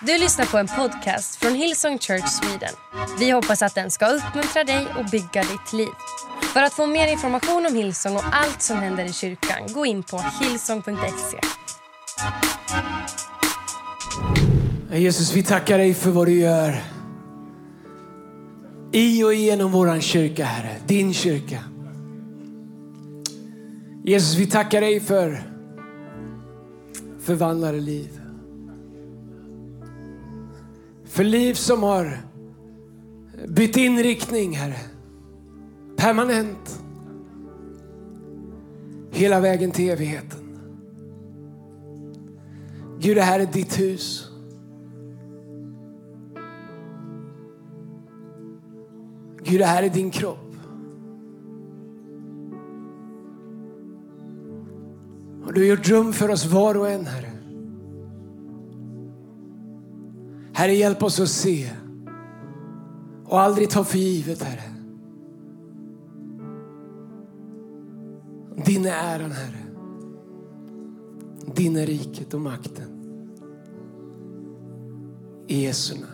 Du lyssnar på en podcast från Hillsong Church Sweden. Vi hoppas att den ska uppmuntra dig och bygga ditt liv. För att få mer information om Hillsong och allt som händer i kyrkan, gå in på hillsong.se. Jesus, vi tackar dig för vad du gör i och genom vår kyrka, Herre. Din kyrka. Jesus, vi tackar dig för förvandlade liv. För liv som har bytt inriktning, Herre. Permanent. Hela vägen till evigheten. Gud, det här är ditt hus. Gud, det här är din kropp. Och du har gjort rum för oss var och en, Herre. Herre, hjälp oss att se och aldrig ta för givet, Herre. Din är äran, Herre. Din är riket och makten. I Jesu namn.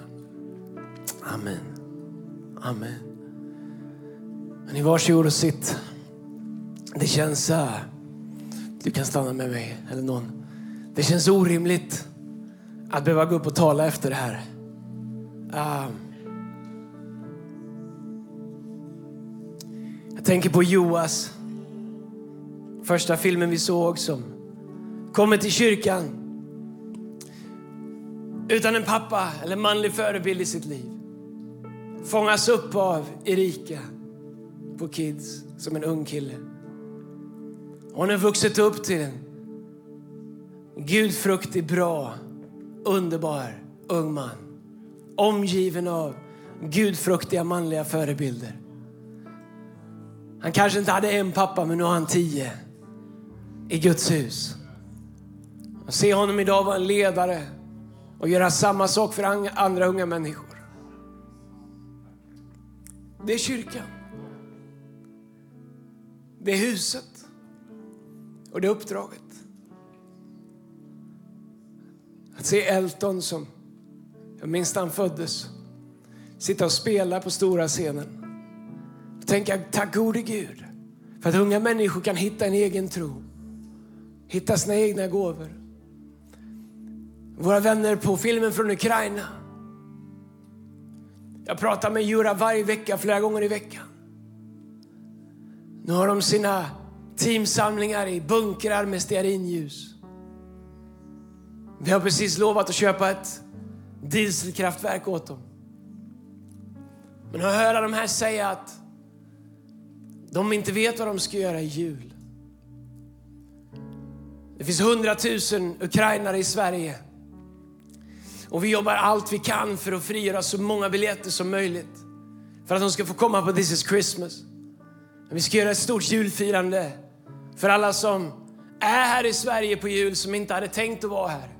Amen. Amen. Ni varsågod och sitt. Det känns... Uh, du kan stanna med mig, eller någon. Det känns orimligt att behöva gå upp och tala efter det här. Uh, jag tänker på Joas. Första filmen vi såg som kommer till kyrkan utan en pappa eller manlig förebild i sitt liv. Fångas upp av Erika på Kids som en ung kille. Hon har vuxit upp till en gudfruktig, bra, underbar ung man. Omgiven av gudfruktiga manliga förebilder. Han kanske inte hade en pappa, men nu har han tio i Guds hus. Att se honom idag vara en ledare och göra samma sak för andra unga människor. Det är kyrkan. Det är huset. Och det är uppdraget. Att se Elton som, jag minns han föddes, sitta och spela på stora scenen. Och tänka, tack gode Gud för att unga människor kan hitta en egen tro. Hitta sina egna gåvor. Våra vänner på filmen från Ukraina. Jag pratar med Jura varje vecka, flera gånger i veckan. Nu har de sina teamsamlingar i bunkrar med stearinljus. Vi har precis lovat att köpa ett dieselkraftverk åt dem. Men att höra de här säga att de inte vet vad de ska göra i jul. Det finns hundratusen ukrainare i Sverige. Och vi jobbar allt vi kan för att frigöra så många biljetter som möjligt. För att de ska få komma på This is Christmas. Vi ska göra ett stort julfirande för alla som är här i Sverige på jul som inte hade tänkt att vara här.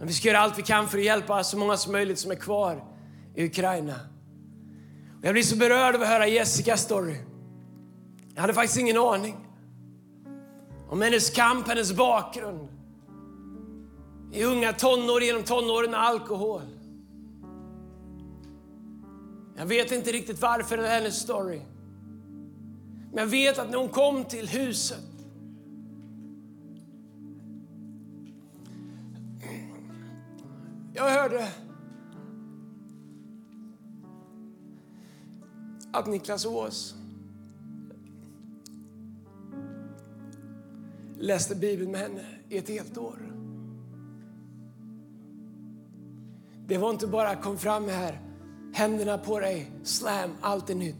Men vi ska göra allt vi kan för att hjälpa så många som möjligt som är kvar i Ukraina. Och jag blir så berörd av att höra Jessicas story. Jag hade faktiskt ingen aning om hennes kamp, hennes bakgrund. I unga tonår, genom tonåren med alkohol. Jag vet inte riktigt varför det är hennes story. Men jag vet att när hon kom till huset Jag hörde att Niklas Ås läste Bibeln med henne i ett helt år. Det var inte bara kom fram här, händerna på dig, slam, allt är nytt.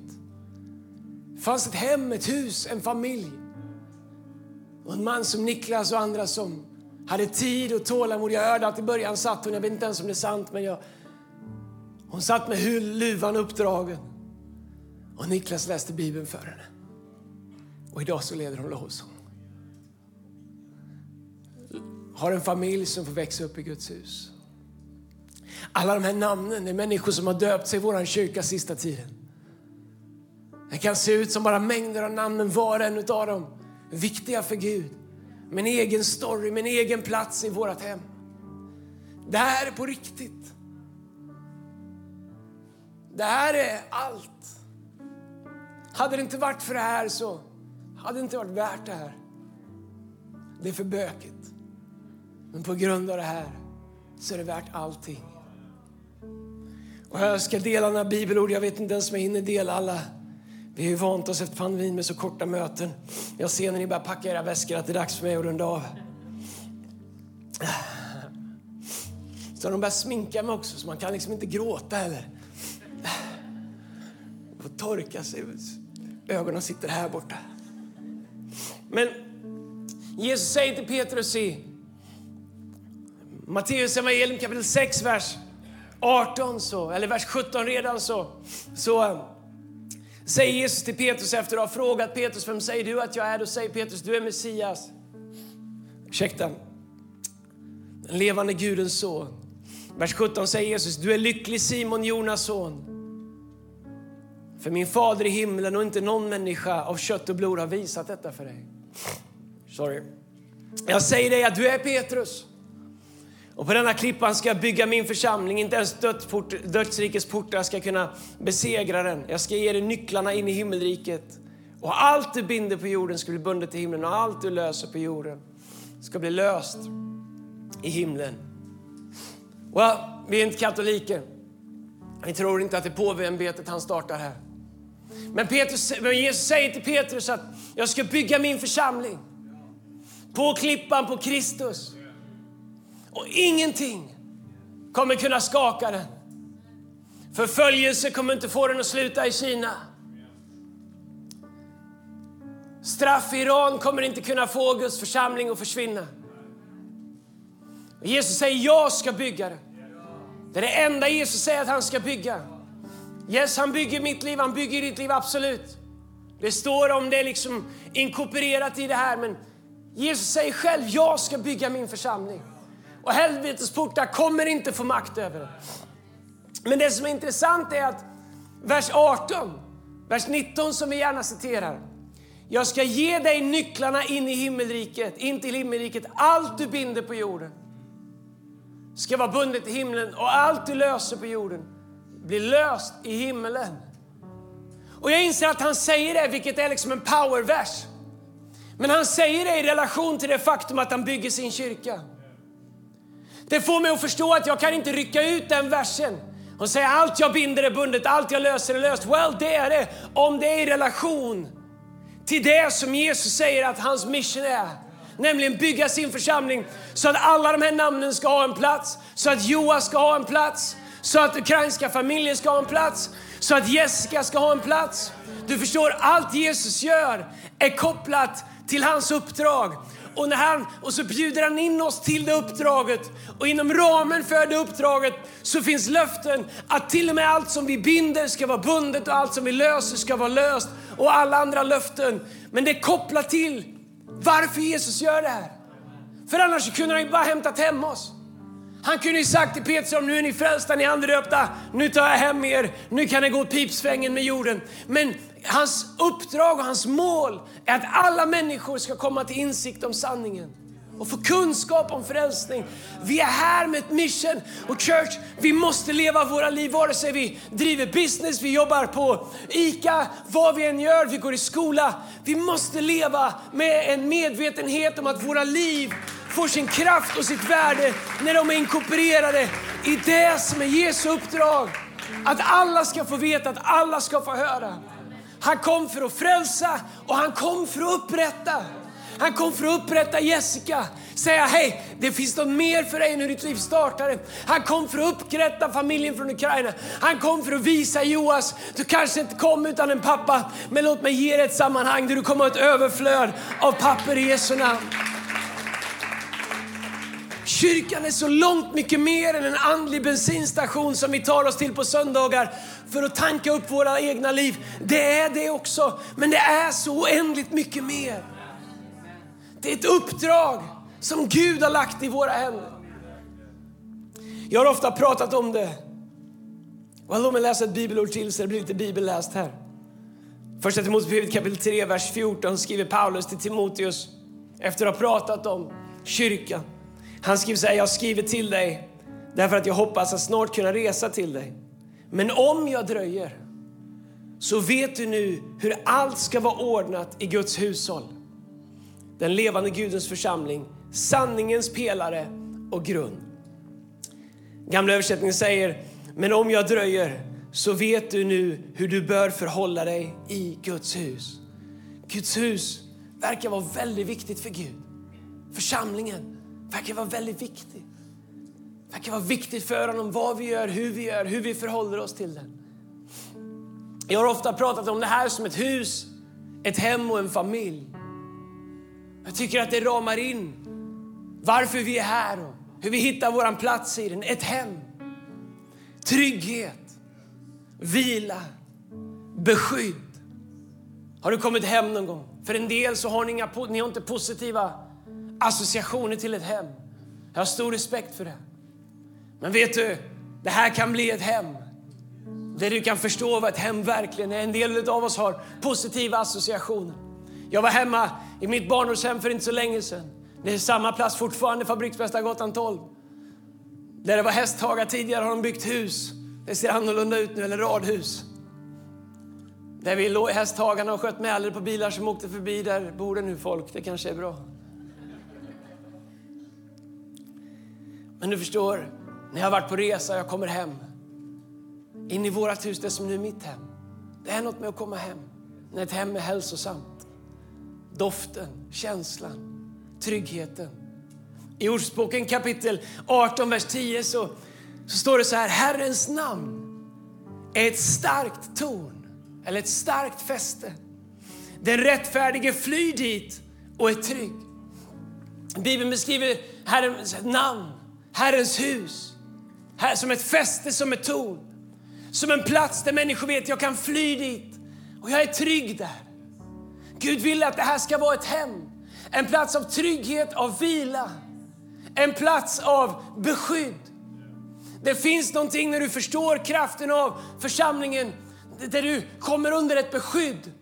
Det fanns ett hem, ett hus, en familj. Och en man som Niklas och andra som hade tid och tålamod. Jag hörde att i början satt hon, jag vet inte ens om det är sant, men jag, hon satt med luvan uppdragen. Och Niklas läste Bibeln för henne. Och idag så leder hon lovsång. Har en familj som får växa upp i Guds hus. Alla de här namnen är människor som har döpt sig i vår kyrka sista tiden. Det kan se ut som bara mängder av namn, men var och en av dem är viktiga för Gud. Med en egen story, med en egen plats i vårt hem. Det här är på riktigt. Det här är allt. Hade det inte varit för det här så hade det inte varit värt det här. Det är för bökigt. Men på grund av det här så är det värt allting. Och jag ska dela några bibelord. Jag vet inte ens om jag hinner dela alla. Vi har ju vant oss efter pandemin med så korta möten. Jag ser när ni börjar packa era väskor att det är dags för mig att runda av. Så de börjar sminka mig också, så man kan liksom inte gråta heller. Man får torka sig. Ögonen sitter här borta. Men Jesus säger till Petrus i Matteus evangelium kapitel 6, vers 18, så, eller vers 17 redan, så, så säger Jesus till Petrus efter att ha frågat Petrus, vem säger du att jag är? Då säger Petrus, du är Messias. Ursäkta. Den levande Gudens son. Vers 17 säger Jesus, du är lycklig Simon, Jonas son. För min fader i himlen och inte någon människa av kött och blod har visat detta för dig. Sorry. Jag säger dig att du är Petrus. Och på denna klippan ska jag bygga min församling. Inte ens dödsport, dödsrikets portar ska kunna besegra den. Jag ska ge dig nycklarna in i himmelriket. Och allt du binder på jorden ska bli bundet i himlen och allt du löser på jorden ska bli löst i himlen. Well, vi är inte katoliker. Vi tror inte att det är påveämbetet han startar här. Men, Petrus, men Jesus säger till Petrus att jag ska bygga min församling på klippan på Kristus. Och ingenting kommer kunna skaka den. Förföljelse kommer inte få den att sluta i Kina. Straff i Iran kommer inte kunna få Guds församling att försvinna. Och Jesus säger jag ska bygga det. Det är det enda Jesus säger att han ska bygga. Yes, han bygger mitt liv, han bygger ditt liv, absolut. Det står om det liksom inkorporerat i det här, men Jesus säger själv, jag ska bygga min församling. Och helvetets portar kommer inte få makt över det. Men det som är intressant är att vers 18, vers 19 som vi gärna citerar. Jag ska ge dig nycklarna in i himmelriket, in till himmelriket. Allt du binder på jorden ska vara bundet i himlen och allt du löser på jorden blir löst i himmelen. Och jag inser att han säger det, vilket är liksom en powervers. Men han säger det i relation till det faktum att han bygger sin kyrka. Det får mig att förstå att jag kan inte rycka ut den versen och säga allt jag binder är bundet, allt jag löser är löst. Well, det är det om det är i relation till det som Jesus säger att hans mission är. Nämligen bygga sin församling så att alla de här namnen ska ha en plats, så att Joa ska ha en plats, så att ukrainska familjen ska ha en plats, så att Jessica ska ha en plats. Du förstår, allt Jesus gör är kopplat till hans uppdrag. Och, när han, och så bjuder han in oss till det uppdraget. Och inom ramen för det uppdraget så finns löften att till och med allt som vi binder ska vara bundet och allt som vi löser ska vara löst. Och alla andra löften. Men det är kopplat till varför Jesus gör det här. För annars kunde han ju bara hämtat hem oss. Han kunde ju sagt till Petrus, om nu är ni frälsta, ni andedöpta, nu tar jag hem er, nu kan ni gå pipsvängen med jorden. Men hans uppdrag och hans mål är att alla människor ska komma till insikt om sanningen och få kunskap om frälsning. Vi är här med ett mission. Och church, vi måste leva våra liv vare sig vi driver business, vi jobbar på ICA, vad vi än gör, vi går i skola. Vi måste leva med en medvetenhet om att våra liv får sin kraft och sitt värde när de är inkorporerade i det som är Jesu uppdrag. Att alla ska få veta, att alla ska få höra. Han kom för att frälsa och han kom för att upprätta. Han kom för att upprätta Jessica, säga hej, det finns något mer för dig när ditt liv startade. Han kom för att upprätta familjen från Ukraina. Han kom för att visa Joas, du kanske inte kom utan en pappa, men låt mig ge dig ett sammanhang där du kommer att ha ett överflöd av papper i Jesu namn. Kyrkan är så långt mycket mer än en andlig bensinstation som vi tar oss till på söndagar för att tanka upp våra egna liv. Det är det också, men det är så oändligt mycket mer. Det är ett uppdrag som Gud har lagt i våra händer. Jag har ofta pratat om det. Och låt mig läsa ett bibelord till så det blir lite bibelläst här. Första Timoteusbrevet kapitel 3, vers 14 skriver Paulus till Timoteus efter att ha pratat om kyrkan. Han skriver så här, jag skriver till dig Därför att jag hoppas att snart kunna resa till dig. Men om jag dröjer så vet du nu hur allt ska vara ordnat i Guds hushåll. Den levande Gudens församling, sanningens pelare och grund. Gamla översättningen säger, men om jag dröjer så vet du nu hur du bör förhålla dig i Guds hus. Guds hus verkar vara väldigt viktigt för Gud. Församlingen verkar vara väldigt viktig. verkar vara viktigt för honom vad vi gör, hur vi gör, hur vi förhåller oss till den. Jag har ofta pratat om det här som ett hus, ett hem och en familj. Jag tycker att det ramar in varför vi är här och hur vi hittar vår plats i den. Ett hem, trygghet, vila, beskydd. Har du kommit hem någon gång? För en del så har ni, inga, ni har inte positiva associationer till ett hem. Jag har stor respekt för det. Men vet du, det här kan bli ett hem där du kan förstå vad ett hem verkligen är. En del av oss har positiva associationer. Jag var hemma i mitt barndomshem för inte så länge sedan. Det är samma plats fortfarande, Fabriksmästargatan 12. Där det var hästhagar tidigare har de byggt hus. Det ser annorlunda ut nu, eller radhus. Där vi låg i hästhagarna och sköt mäler på bilar som åkte förbi. Där bor det nu folk. Det kanske är bra. Men du förstår, när jag har varit på resa och jag kommer hem. In i vårt hus, det som nu är mitt hem. Det är något med att komma hem. När ett hem är hälsosamt. Doften, känslan, tryggheten. I Ordspråken kapitel 18, vers 10 så, så står det så här. Herrens namn är ett starkt torn, eller ett starkt fäste. Den rättfärdige flyr dit och är trygg. Bibeln beskriver Herrens namn, Herrens hus, här som ett fäste, som ett torn. Som en plats där människor vet att jag kan fly dit och jag är trygg där. Gud vill att det här ska vara ett hem, en plats av trygghet, av vila, en plats av beskydd. Det finns någonting när du förstår kraften av församlingen, där du kommer under ett beskydd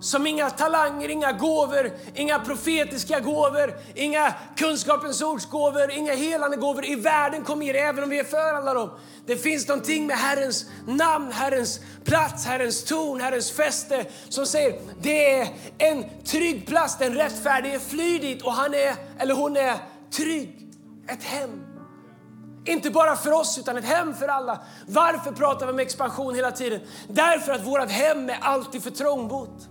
som inga talanger, inga gåvor, inga profetiska gåvor, inga kunskapens ordsgåvor, inga helande gåvor i världen kommer ge även om vi är för alla dem. Det finns någonting med Herrens namn, Herrens plats, Herrens torn, Herrens fäste som säger det är en trygg plats. Den rättfärdige flyr dit och han är, eller hon är trygg. Ett hem. Inte bara för oss, utan ett hem för alla. Varför pratar vi om expansion hela tiden? Därför att vårt hem är alltid för trångbott.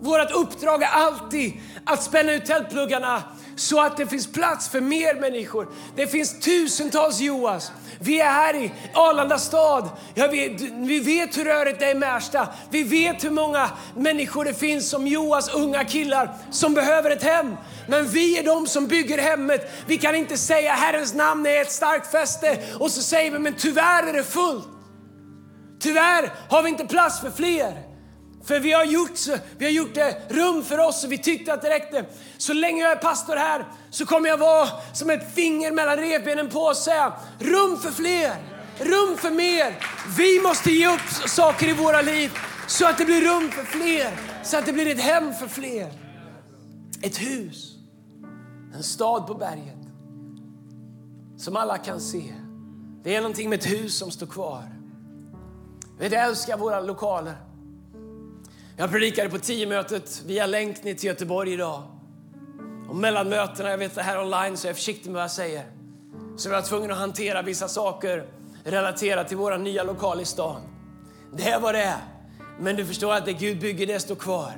Vårt uppdrag är alltid att spänna ut tältpluggarna så att det finns plats för mer människor. Det finns tusentals Joas. Vi är här i Arlanda stad. Ja, vi, vi vet hur rörigt det är i Märsta. Vi vet hur många människor det finns som Joas unga killar som behöver ett hem. Men vi är de som bygger hemmet. Vi kan inte säga Herrens namn är ett starkt fäste och så säger vi men tyvärr är det fullt. Tyvärr har vi inte plats för fler. För vi har, gjort, vi har gjort det rum för oss och vi tyckte att det räckte. Så länge jag är pastor här så kommer jag vara som ett finger mellan revbenen på och säga rum för fler, rum för mer. Vi måste ge upp saker i våra liv så att det blir rum för fler, så att det blir ett hem för fler. Ett hus, en stad på berget som alla kan se. Det är någonting med ett hus som står kvar. Vi älskar våra lokaler. Jag predikade på tiomötet via länk ner till Göteborg idag. Och mellan mötena, jag vet det här online så jag är försiktig med vad jag säger. Så jag var tvungen att hantera vissa saker relaterat till våra nya lokal i stan. Det är vad det är. Men du förstår att det Gud bygger, det står kvar.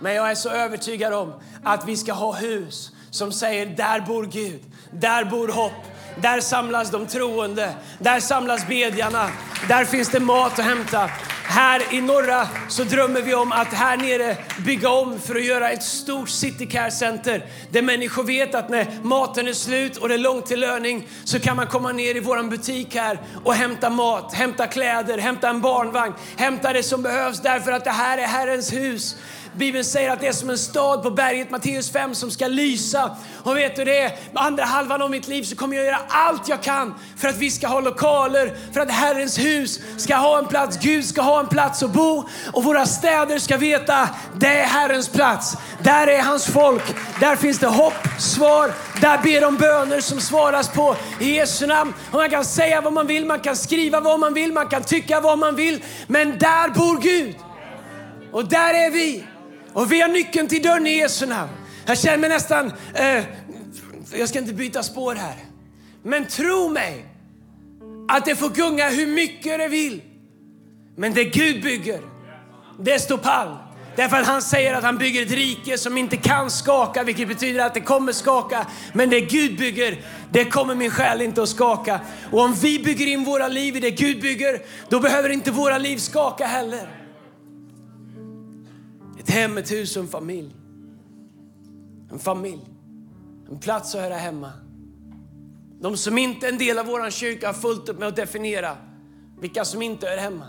Men jag är så övertygad om att vi ska ha hus som säger där bor Gud, där bor hopp, där samlas de troende, där samlas bedjarna, där finns det mat att hämta. Här i norra så drömmer vi om att här nere bygga om för att göra ett stort city care center där människor vet att när maten är slut och det är långt till löning så kan man komma ner i våran butik här och hämta mat, hämta kläder, hämta en barnvagn, hämta det som behövs därför att det här är Herrens hus. Bibeln säger att det är som en stad på berget, Matteus 5, som ska lysa. Och vet du det, andra halvan av mitt liv så kommer jag göra allt jag kan för att vi ska ha lokaler, för att Herrens hus ska ha en plats, Gud ska ha en plats att bo och våra städer ska veta det är Herrens plats. Där är hans folk, där finns det hopp, svar, där ber de böner som svaras på i Jesu namn. Och man kan säga vad man vill, man kan skriva vad man vill, man kan tycka vad man vill, men där bor Gud. Och där är vi. Och vi har nyckeln till dörren i Jesu namn. Jag känner mig nästan, eh, jag ska inte byta spår här. Men tro mig, att det får gunga hur mycket det vill. Men det Gud bygger, det står pall. Därför att han säger att han bygger ett rike som inte kan skaka, vilket betyder att det kommer skaka. Men det Gud bygger, det kommer min själ inte att skaka. Och om vi bygger in våra liv i det Gud bygger, då behöver inte våra liv skaka heller. Ett hem, ett hus och en familj. En familj. En plats att höra hemma. De som inte är en del av vår kyrka har fullt upp med att definiera vilka som inte hör hemma.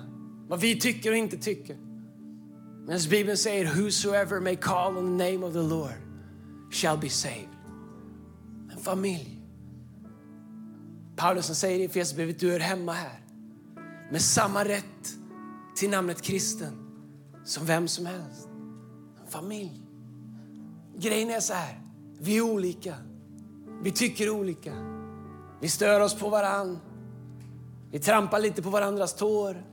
Vad vi tycker och inte tycker. Men Bibeln säger whosoever may call on the name of the Lord shall be saved. En familj. Paulus säger i Efesierbrevet, du är hemma här. Med samma rätt till namnet kristen som vem som helst. Familj. Grejen är så här, vi är olika. Vi tycker olika. Vi stör oss på varann. Vi trampar lite på varandras tår.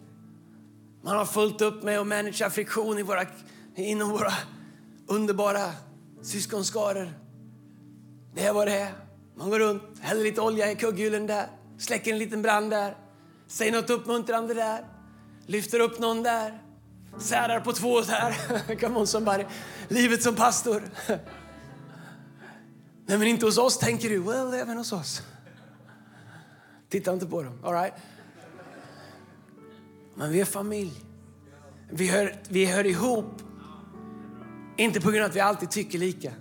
Man har fullt upp med att managera friktion i våra, inom våra underbara syskonskaror. Det är vad det är. Man går runt, häller lite olja i kugghjulen där, släcker en liten brand där, säger något uppmuntrande där, lyfter upp någon där, särar på två där. Come on somebody. Livet som pastor. Nej, men inte hos oss, tänker du. Well, även hos oss. Titta inte på dem. All right? Men vi är familj. Vi hör, vi hör ihop. Inte på grund av att vi alltid tycker lika.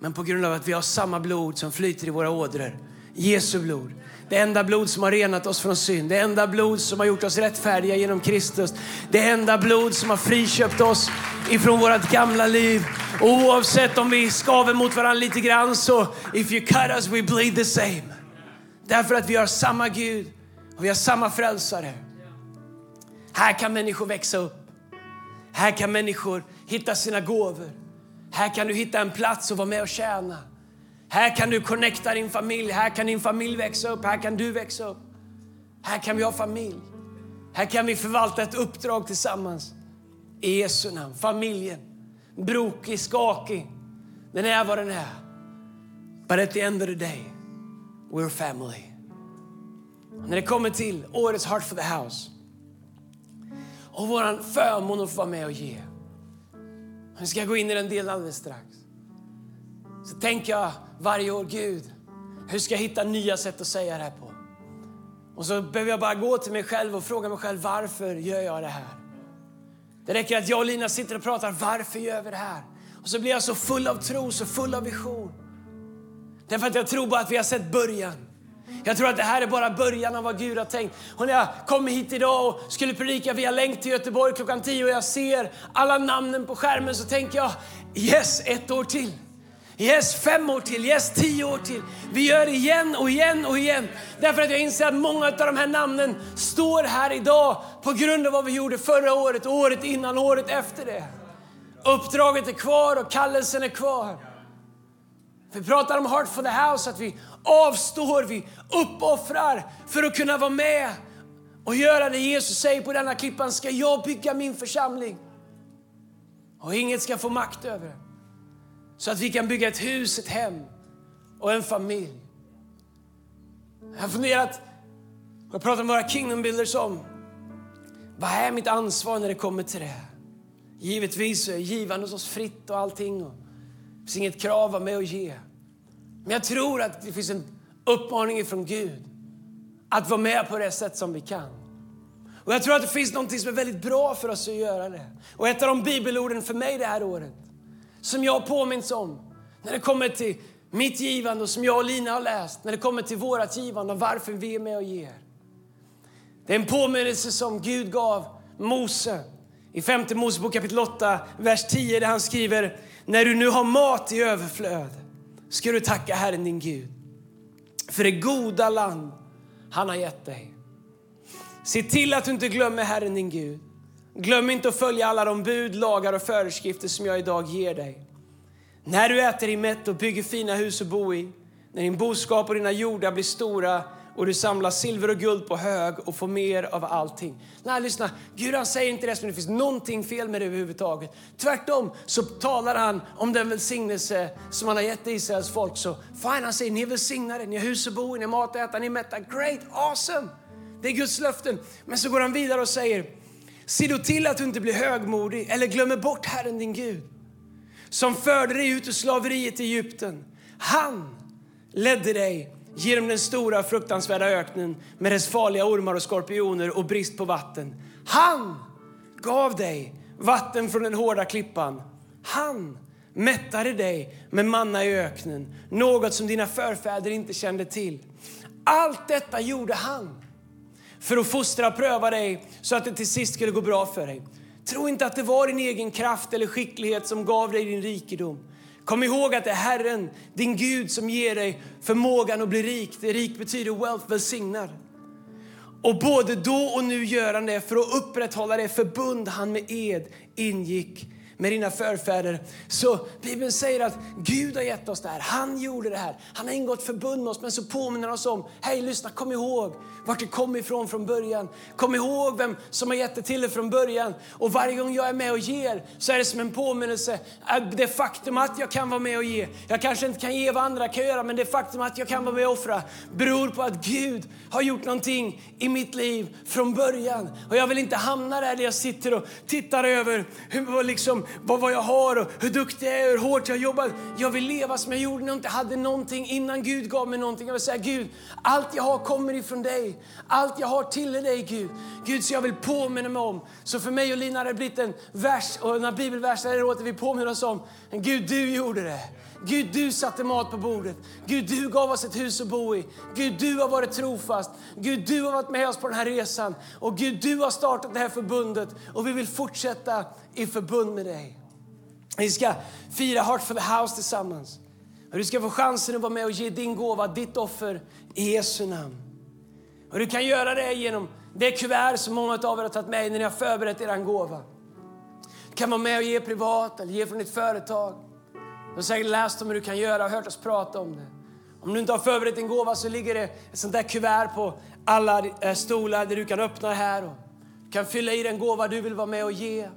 Men på grund av att vi har samma blod som flyter i våra ådror. Jesu blod. Det enda blod som har renat oss från synd. Det enda blod som har gjort oss rättfärdiga genom Kristus. Det enda blod som har friköpt oss ifrån vårt gamla liv. Oavsett om vi skaver mot varandra lite grann så if you cut us we bleed the same. Därför att vi har samma Gud och vi har samma frälsare. Här kan människor växa upp. Här kan människor hitta sina gåvor. Här kan du hitta en plats och vara med och tjäna. Här kan du connecta din familj. Här kan din familj växa upp. Här kan du växa upp. Här kan vi ha familj. Här kan vi förvalta ett uppdrag tillsammans. I Jesu namn. Familjen. Brokig, skakig. Den är vad den är. But at the end of the day, we're family. När det kommer till årets Heart for the House och vår förmån att få vara med och ge. Vi ska gå in i den delen alldeles strax. Så tänker jag varje år, Gud, hur ska jag hitta nya sätt att säga det här på? Och så behöver jag bara gå till mig själv och fråga mig själv, varför gör jag det här? Det räcker att jag och Lina sitter och pratar, varför gör vi det här? Och så blir jag så full av tro, så full av vision. Därför att jag tror bara att vi har sett början. Jag tror att det här är bara början av vad Gud har tänkt. Och när jag kommer hit idag och skulle predika via länk till Göteborg klockan 10 och jag ser alla namnen på skärmen så tänker jag yes, ett år till. Yes, fem år till. Yes, tio år till. Vi gör det igen och igen och igen. Därför att jag inser att många av de här namnen står här idag på grund av vad vi gjorde förra året, året innan, året efter det. Uppdraget är kvar och kallelsen är kvar. Vi pratar om Heart for the House, att vi avstår, vi uppoffrar för att kunna vara med och göra det Jesus säger på denna klippan. Ska jag bygga min församling? Och inget ska få makt över det. Så att vi kan bygga ett hus, ett hem och en familj. Jag har funderat, jag pratat med våra kingdom builders om vad är mitt ansvar när det kommer till det? Givetvis är givande hos oss fritt och allting. Och det finns inget krav av mig att ge. Men jag tror att det finns en uppmaning från Gud att vara med på det sätt som vi kan. Och Jag tror att det finns något som är väldigt bra för oss att göra det. Och ett av de bibelorden för mig det här året, som jag har påminns om när det kommer till mitt givande och som jag och Lina har läst, när det kommer till vårat givande och varför vi är med och ger. Det är en påminnelse som Gud gav Mose i femte Mosebok kapitel 8, vers 10 där han skriver När du nu har mat i överflöd ska du tacka Herren din Gud för det goda land han har gett dig. Se till att du inte glömmer Herren din Gud. Glöm inte att följa alla de bud, lagar och föreskrifter som jag idag ger dig. När du äter dig mätt och bygger fina hus att bo i, när din boskap och dina jordar blir stora och du samlar silver och guld på hög och får mer av allting. Nej, lyssna. Gud han säger inte det som det finns någonting fel med det överhuvudtaget. Tvärtom så talar han om den välsignelse som han har gett Israels folk. Så fine, han säger ni är välsignade, ni har hus att bo i, ni har mat att äta, ni är mätta. Great, awesome! Det är Guds löften. Men så går han vidare och säger, se då till att du inte blir högmodig eller glömmer bort Herren din Gud som förde dig ut ur slaveriet i Egypten. Han ledde dig genom den stora fruktansvärda öknen med dess farliga ormar och skorpioner och brist på vatten. Han gav dig vatten från den hårda klippan. Han mättade dig med manna i öknen, något som dina förfäder inte kände till. Allt detta gjorde han för att fostra och pröva dig så att det till sist skulle gå bra för dig. Tro inte att det var din egen kraft eller skicklighet som gav dig din rikedom. Kom ihåg att det är Herren, din Gud, som ger dig förmågan att bli rik. Det rik betyder wealth, välsignad. Och både då och nu gör han det för att upprätthålla det förbund han med ed ingick med dina förfäder. Så Bibeln säger att Gud har gett oss det här. Han gjorde det här. Han har ingått förbund med oss. Men så påminner oss om, hej lyssna, kom ihåg vart det kom ifrån från början. Kom ihåg vem som har gett det till dig från början. Och varje gång jag är med och ger så är det som en påminnelse. Äh, det faktum att jag kan vara med och ge. Jag kanske inte kan ge vad andra kan göra, men det faktum att jag kan vara med och offra beror på att Gud har gjort någonting i mitt liv från början. Och jag vill inte hamna där, där jag sitter och tittar över hur, liksom, vad, vad jag har och hur duktig jag är, hur hårt jag jobbar. Jag vill leva som jag gjorde när jag inte hade någonting innan Gud gav mig någonting. Jag vill säga Gud, allt jag har kommer ifrån dig. Allt jag har tillhör dig Gud. Gud, så jag vill påminna mig om. Så för mig och Lina har det blivit en vers och en bibelvers där det låter vi påminna oss om. Gud, du gjorde det. Gud, du satte mat på bordet. Gud, du gav oss ett hus att bo i. Gud, du har varit trofast. Gud, du har varit med oss på den här resan. Och Gud, du har startat det här förbundet och vi vill fortsätta i förbund med dig. Vi ska fira Heart for the House tillsammans. Och du ska få chansen att vara med och ge din gåva, ditt offer i Jesu namn. Och du kan göra det genom det kuvert som många av er har tagit med när ni har förberett er gåva. Du kan vara med och ge privat eller ge från ditt företag. Du har säkert läst om hur du kan göra och hört oss prata om det. Om du inte har förberett din gåva så ligger det ett sånt där kuvert på alla eh, stolar där du kan öppna här. Och du kan fylla i den gåva du vill vara med och ge.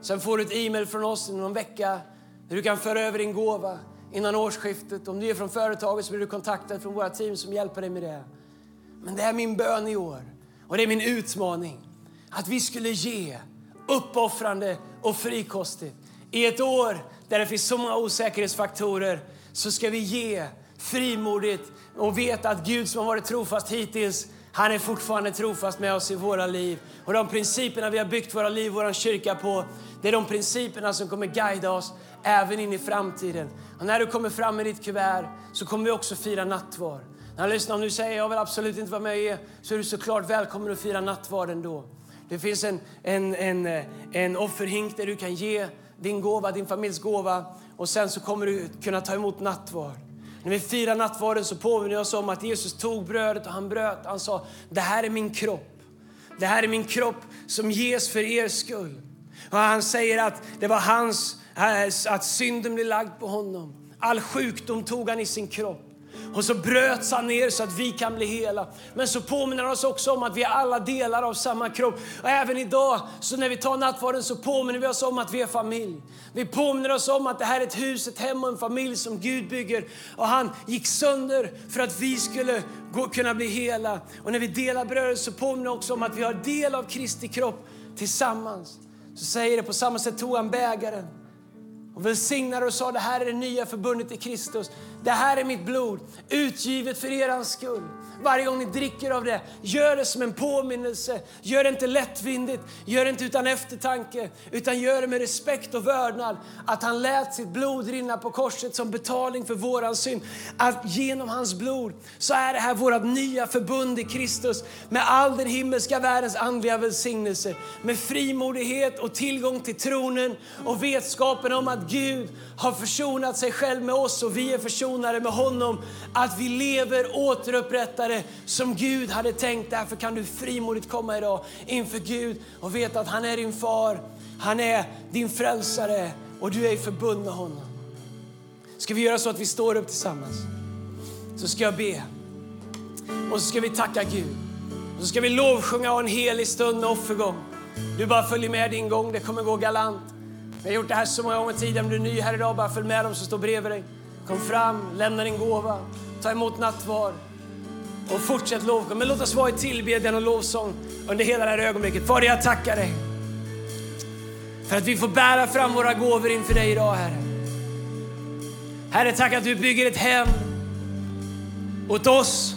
Sen får du ett e-mail från oss inom någon vecka där du kan föra över din gåva innan årsskiftet. Om du är från företaget så blir du kontaktad från våra team som hjälper dig med det. Men det är min bön i år och det är min utmaning att vi skulle ge uppoffrande och frikostigt. I ett år där det finns så många osäkerhetsfaktorer så ska vi ge frimodigt och veta att Gud som har varit trofast hittills han är fortfarande trofast med oss i våra liv. Och de principerna vi har byggt våra liv, vår kyrka på, det är de principerna som kommer guida oss även in i framtiden. Och när du kommer fram med ditt kuvert så kommer vi också fira nattvard. När jag lyssnar, om du säger jag vill absolut inte vara med och ge, så är du såklart välkommen att fira nattvard då. Det finns en, en, en, eh, en offerhink där du kan ge din gåva, din familjs gåva och sen så kommer du kunna ta emot nattvard. När vi firar nattvarden så påminner vi oss om att Jesus tog brödet och han bröt. Han sa, det här är min kropp. Det här är min kropp som ges för er skull. Och han säger att det var hans, eh, att synden blev lagd på honom. All sjukdom tog han i sin kropp. Och så bröts han ner så att vi kan bli hela. Men så påminner han oss också om att vi är alla delar av samma kropp. Och även idag, så när vi tar nattvarden så påminner vi oss om att vi är familj. Vi påminner oss om att det här är ett hus, ett hem och en familj som Gud bygger. Och han gick sönder för att vi skulle gå, kunna bli hela. Och när vi delar brödet så påminner vi också om att vi har del av Kristi kropp tillsammans. Så säger det på samma sätt tog han bägaren och välsignade och sa det här är det nya förbundet i Kristus det här är mitt blod, utgivet för er skull. Varje gång ni dricker av det, gör det som en påminnelse. Gör det inte lättvindigt, gör det inte utan eftertanke, utan gör det med respekt och vördnad. Att han lät sitt blod rinna på korset som betalning för våran synd. Att genom hans blod så är det här vårt nya förbund i Kristus med all den himmelska världens andliga välsignelse. Med frimodighet och tillgång till tronen och vetskapen om att Gud har försonat sig själv med oss och vi är försonade med honom. Att vi lever återupprättade som Gud hade tänkt. Därför kan du frimodigt komma idag inför Gud och veta att han är din far, han är din frälsare och du är i förbund med honom. Ska vi göra så att vi står upp tillsammans? Så ska jag be. Och så ska vi tacka Gud. Och så ska vi lovsjunga och ha en helig stund med offergång. Du bara följer med din gång, det kommer gå galant. Vi har gjort det här så många gånger tidigare. Om du är ny här idag, bara följ med dem som står bredvid dig. Kom fram, lämna din gåva, ta emot nattvard och fortsätt lovsjunga. Men låt oss vara i tillbedjan och lovsång under hela det här ögonblicket. Fader, jag tackar dig för att vi får bära fram våra gåvor inför dig idag, Herre. Herre, tack att du bygger ett hem åt oss,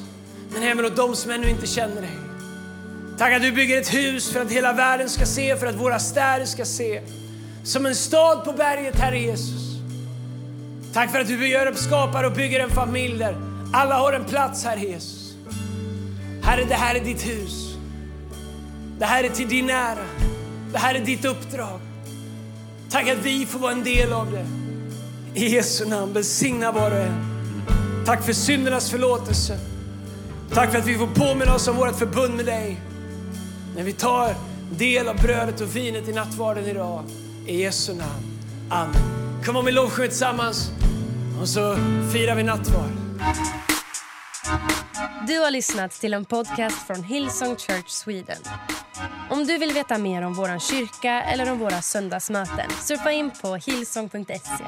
men även åt dem som ännu inte känner dig. Tack att du bygger ett hus för att hela världen ska se, för att våra städer ska se. Som en stad på berget, Herre Jesus. Tack för att du gör upp, skapar och bygger en familj där alla har en plats, Herre Jesus. Herre, det här är ditt hus. Det här är till din ära. Det här är ditt uppdrag. Tack att vi får vara en del av det. I Jesu namn, välsigna var och en. Tack för syndernas förlåtelse. Tack för att vi får påminna oss om vårt förbund med dig. När vi tar del av brödet och vinet i nattvarden idag. I Jesu namn. Amen. Kom om vi lovsjunger tillsammans och så firar vi nattvard. Du har lyssnat till en podcast från Hillsong Church Sweden. Om du vill veta mer om vår kyrka eller om våra söndagsmöten surfa in på hillsong.se.